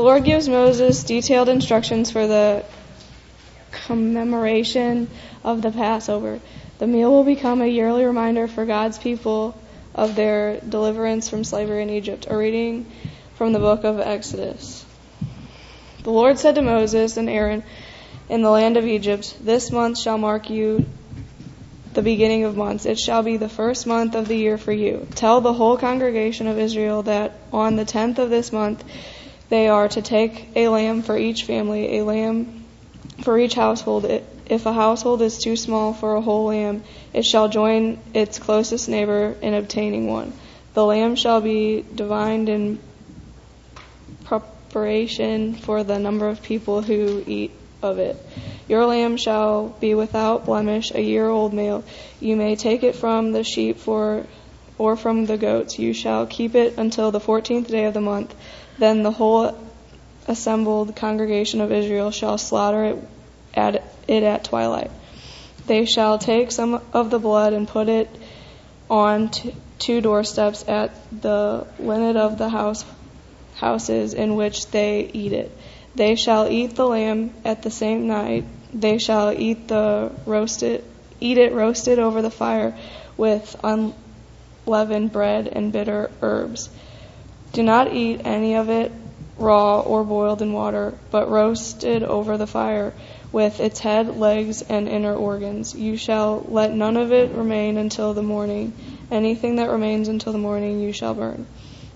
The Lord gives Moses detailed instructions for the commemoration of the Passover. The meal will become a yearly reminder for God's people of their deliverance from slavery in Egypt. A reading from the book of Exodus. The Lord said to Moses and Aaron in the land of Egypt, This month shall mark you the beginning of months. It shall be the first month of the year for you. Tell the whole congregation of Israel that on the tenth of this month they are to take a lamb for each family, a lamb for each household. If a household is too small for a whole lamb, it shall join its closest neighbor in obtaining one. The lamb shall be divined in preparation for the number of people who eat of it. Your lamb shall be without blemish, a year old male. You may take it from the sheep for or from the goats. You shall keep it until the fourteenth day of the month. Then the whole assembled congregation of Israel shall slaughter it at, it at twilight. They shall take some of the blood and put it on two doorsteps at the lintel of the house houses in which they eat it. They shall eat the lamb at the same night. They shall eat the roasted, eat it roasted over the fire with unleavened bread and bitter herbs. Do not eat any of it raw or boiled in water, but roasted over the fire with its head, legs, and inner organs. You shall let none of it remain until the morning. Anything that remains until the morning you shall burn.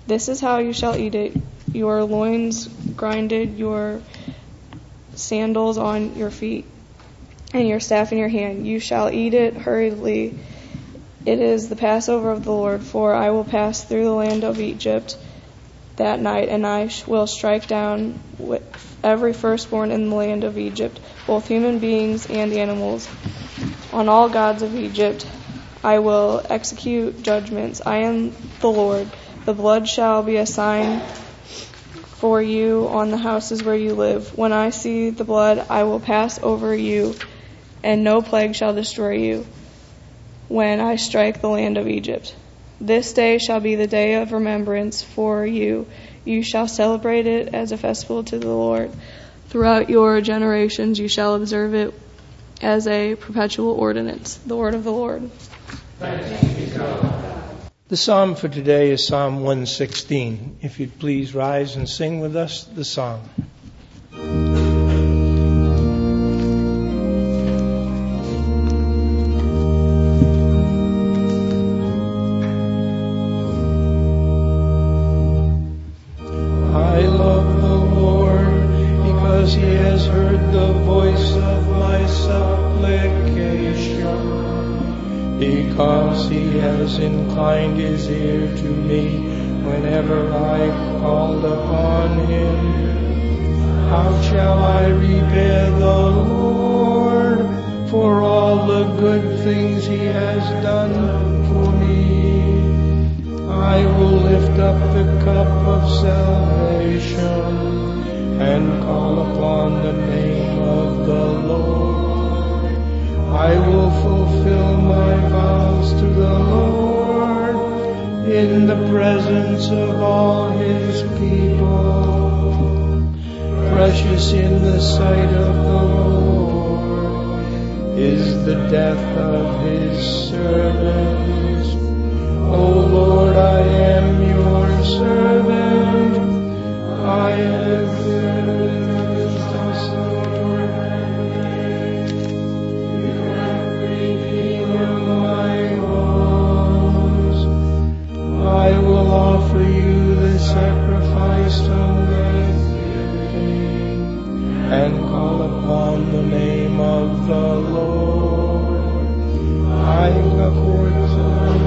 This is how you shall eat it your loins grinded, your sandals on your feet, and your staff in your hand. You shall eat it hurriedly. It is the Passover of the Lord, for I will pass through the land of Egypt that night, and I will strike down every firstborn in the land of Egypt, both human beings and animals. On all gods of Egypt I will execute judgments. I am the Lord. The blood shall be a sign for you on the houses where you live. When I see the blood, I will pass over you, and no plague shall destroy you when I strike the land of Egypt. This day shall be the day of remembrance for you. You shall celebrate it as a festival to the Lord. Throughout your generations you shall observe it as a perpetual ordinance. The word of the Lord. The psalm for today is Psalm 116. If you'd please rise and sing with us the song. Upon him. How shall I repay the Lord for all the good things he has done for me? I will lift up the cup of salvation and call upon the name of the Lord. I will fulfill my vows to the Lord in the presence of all his people. Precious in the sight of the Lord is the death of his servants. O Lord, I am your servant. I have of the Lord. I the of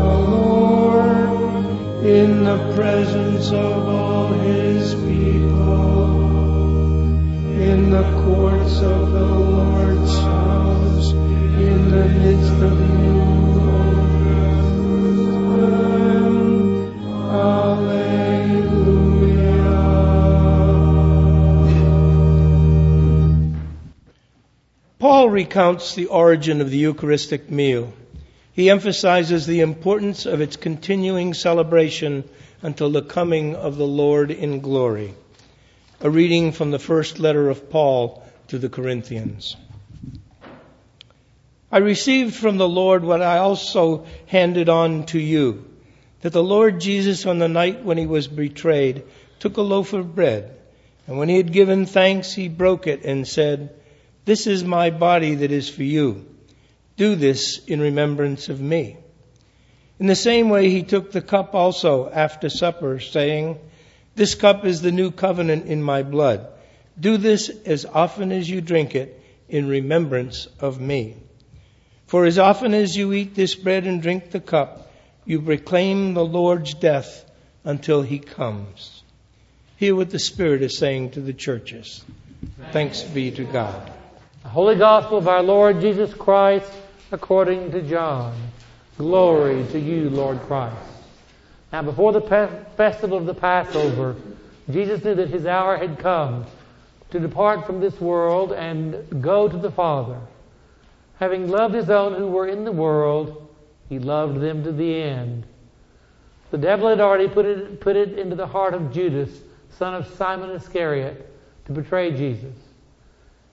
the Lord in the presence of all his people, in the courts of the recounts the origin of the Eucharistic meal. He emphasizes the importance of its continuing celebration until the coming of the Lord in glory. A reading from the first letter of Paul to the Corinthians. I received from the Lord what I also handed on to you, that the Lord Jesus on the night when he was betrayed took a loaf of bread, and when he had given thanks, he broke it and said, This is my body that is for you. Do this in remembrance of me. In the same way, he took the cup also after supper, saying, This cup is the new covenant in my blood. Do this as often as you drink it in remembrance of me. For as often as you eat this bread and drink the cup, you proclaim the Lord's death until he comes. Hear what the Spirit is saying to the churches. Thanks be to God. The Holy Gospel of our Lord Jesus Christ according to John. Glory to you, Lord Christ. Now, before the festival of the Passover, Jesus knew that his hour had come to depart from this world and go to the Father. Having loved his own who were in the world, he loved them to the end. The devil had already put it, put it into the heart of Judas, son of Simon Iscariot, to betray Jesus.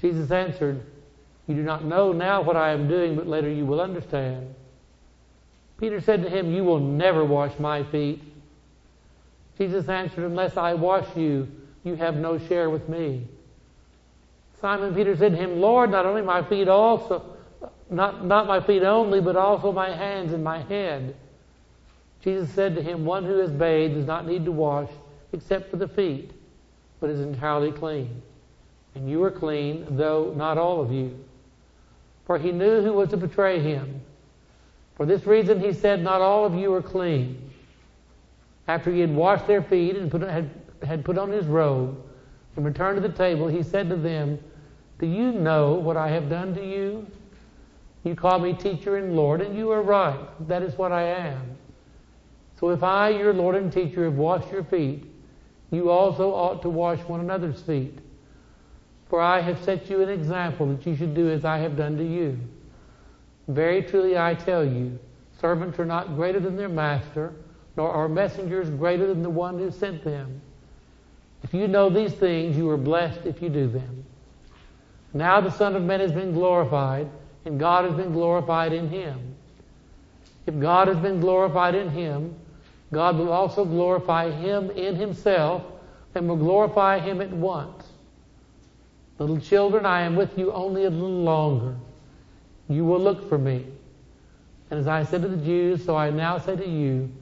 Jesus answered, you do not know now what I am doing, but later you will understand. Peter said to him, You will never wash my feet. Jesus answered, Unless I wash you, you have no share with me. Simon Peter said to him, Lord, not only my feet also, not, not my feet only, but also my hands and my head. Jesus said to him, One who has bathed does not need to wash except for the feet, but is entirely clean. And you are clean, though not all of you for he knew who was to betray him. For this reason he said, Not all of you are clean. After he had washed their feet and put, had, had put on his robe and returned to the table, he said to them, Do you know what I have done to you? You call me teacher and Lord, and you are right. That is what I am. So if I, your Lord and teacher, have washed your feet, you also ought to wash one another's feet. For I have set you an example that you should do as I have done to you. Very truly I tell you, servants are not greater than their master, nor are messengers greater than the one who sent them. If you know these things, you are blessed if you do them. Now the Son of Man has been glorified, and God has been glorified in him. If God has been glorified in him, God will also glorify him in himself and will glorify him at once. Little children, I am with you only a little longer. You will look for me. And as I said to the Jews, so I now say to you,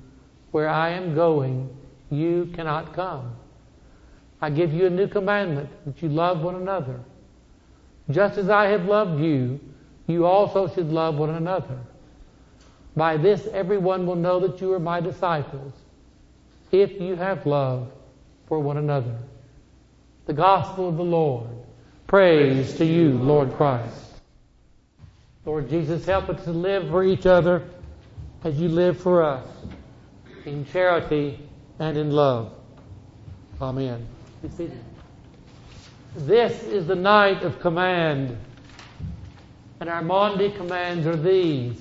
where I am going, you cannot come. I give you a new commandment that you love one another. Just as I have loved you, you also should love one another. By this, everyone will know that you are my disciples, if you have love for one another. The Gospel of the Lord. Praise to you, Lord Christ. Lord Jesus, help us to live for each other as you live for us, in charity and in love. Amen. This is the night of command, and our Maundy commands are these.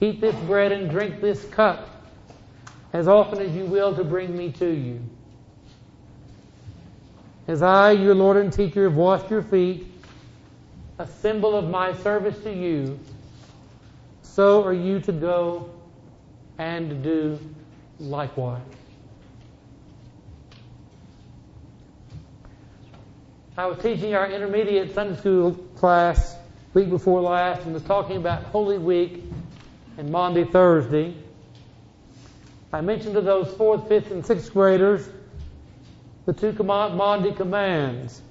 Eat this bread and drink this cup as often as you will to bring me to you. As I, your Lord and teacher, have washed your feet, a symbol of my service to you, so are you to go and do likewise. I was teaching our intermediate Sunday school class week before last and was talking about Holy Week and Maundy Thursday. I mentioned to those fourth, fifth, and sixth graders the two Maundy commands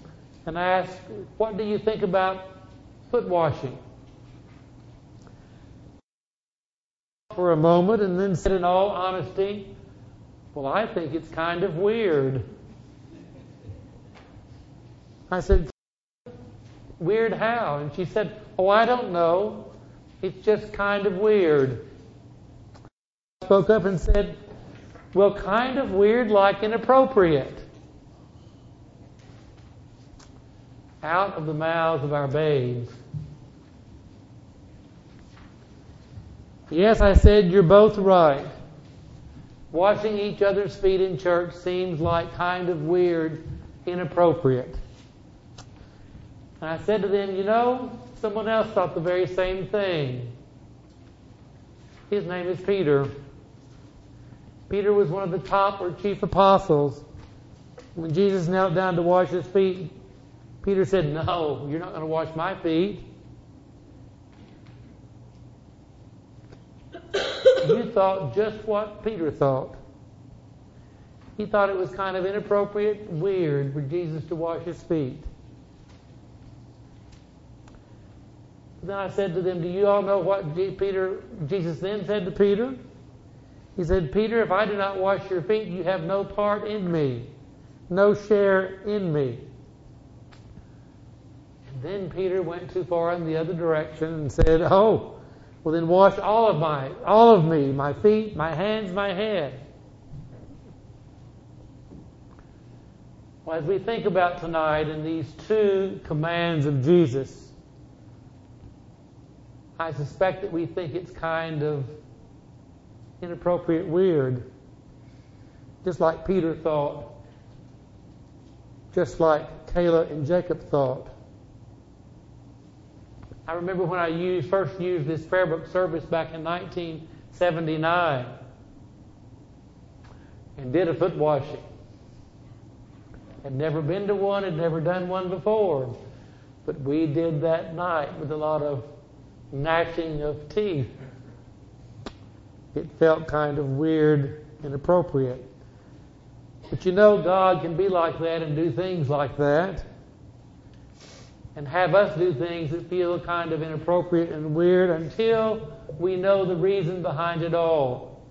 and ask, What do you think about foot washing? For a moment, and then said, in all honesty, Well, I think it's kind of weird. I said, Weird how? And she said, Oh, I don't know. It's just kind of weird. I spoke up and said, Well, kind of weird like inappropriate. Out of the mouths of our babes. Yes, I said, You're both right. Washing each other's feet in church seems like kind of weird, inappropriate. And I said to them, You know, someone else thought the very same thing. His name is Peter. Peter was one of the top or chief apostles. When Jesus knelt down to wash his feet, Peter said, No, you're not going to wash my feet. you thought just what Peter thought. He thought it was kind of inappropriate, weird for Jesus to wash his feet. Then I said to them, Do you all know what Peter, Jesus then said to Peter? He said, Peter, if I do not wash your feet, you have no part in me, no share in me. Then Peter went too far in the other direction and said, Oh, well then wash all of my, all of me, my feet, my hands, my head. Well, as we think about tonight and these two commands of Jesus, I suspect that we think it's kind of inappropriate, weird. Just like Peter thought. Just like Kayla and Jacob thought. I remember when I used, first used this prayer book service back in 1979 and did a foot washing. Had never been to one, had never done one before. But we did that night with a lot of gnashing of teeth. It felt kind of weird and appropriate. But you know, God can be like that and do things like that. And have us do things that feel kind of inappropriate and weird until we know the reason behind it all.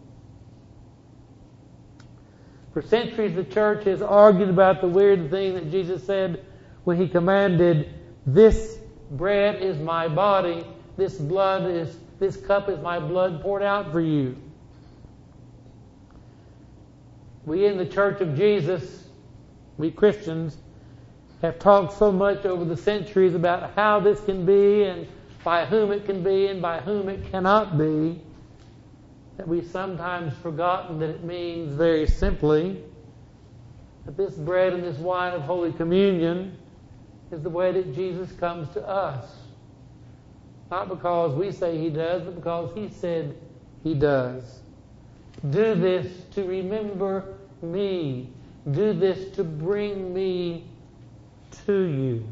For centuries, the church has argued about the weird thing that Jesus said when he commanded, This bread is my body this blood is, this cup is my blood poured out for you. We in the Church of Jesus, we Christians, have talked so much over the centuries about how this can be and by whom it can be and by whom it cannot be that we've sometimes forgotten that it means very simply that this bread and this wine of Holy Communion is the way that Jesus comes to us. Not because we say he does, but because he said he does. Do this to remember me. Do this to bring me to you.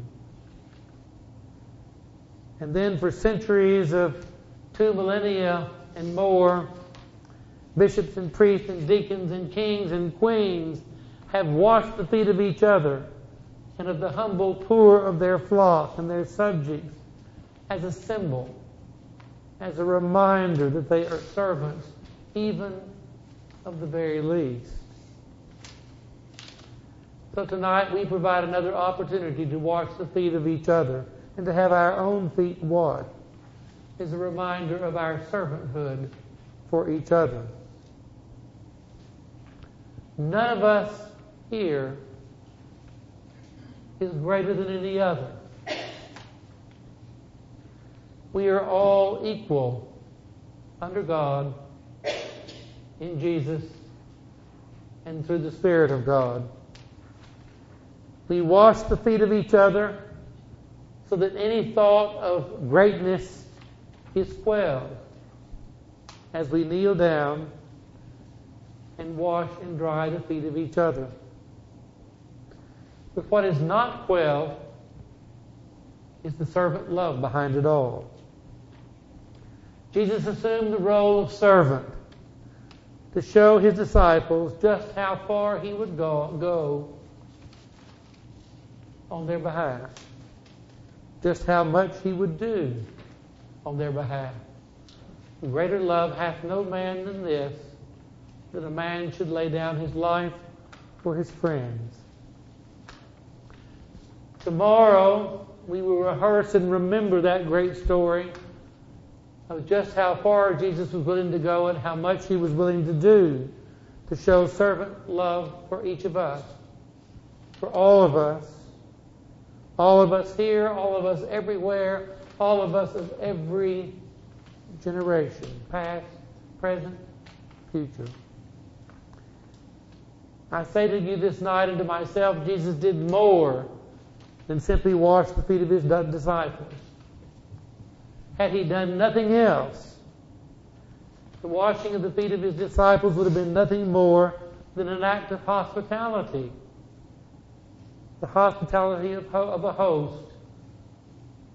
And then for centuries of two millennia and more, bishops and priests and deacons and kings and queens have washed the feet of each other and of the humble poor of their flock and their subjects as a symbol, as a reminder that they are servants, even of the very least. So tonight we provide another opportunity to wash the feet of each other and to have our own feet washed is a reminder of our servanthood for each other. None of us here is greater than any other. We are all equal under God, in Jesus, and through the Spirit of God. We wash the feet of each other so that any thought of greatness is quelled as we kneel down and wash and dry the feet of each other. But what is not quelled is the servant love behind it all. Jesus assumed the role of servant to show his disciples just how far he would go, go on their behalf, just how much he would do on their behalf. Greater love hath no man than this, that a man should lay down his life for his friends. Tomorrow, we will rehearse and remember that great story of just how far Jesus was willing to go and how much he was willing to do to show servant love for each of us, for all of us, all of us here, all of us everywhere, all of us of every generation, past, present, future. I say to you this night and to myself, Jesus did more than simply wash the feet of his disciples. Had he done nothing else, the washing of the feet of his disciples would have been nothing more than an act of hospitality. The hospitality of, of a host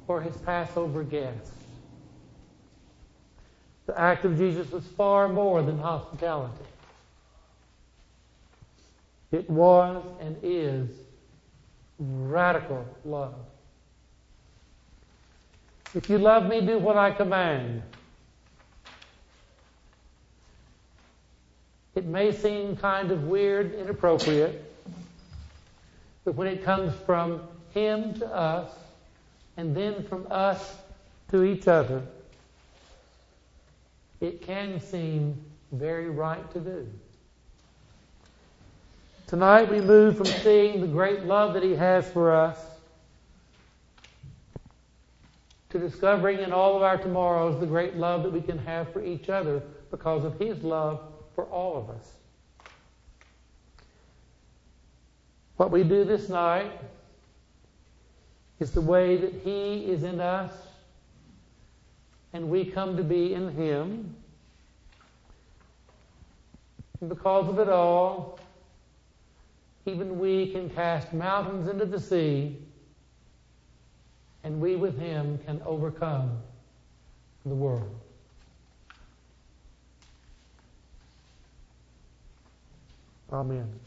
for his Passover guests. The act of Jesus was far more than hospitality. It was and is radical love. If you love me, do what I command. It may seem kind of weird, inappropriate, but when it comes from Him to us, and then from us to each other, it can seem very right to do. Tonight we move from seeing the great love that He has for us to discovering in all of our tomorrows the great love that we can have for each other because of His love for all of us. What we do this night is the way that He is in us and we come to be in Him. And because of it all, even we can cast mountains into the sea, and we with Him can overcome the world. Amen.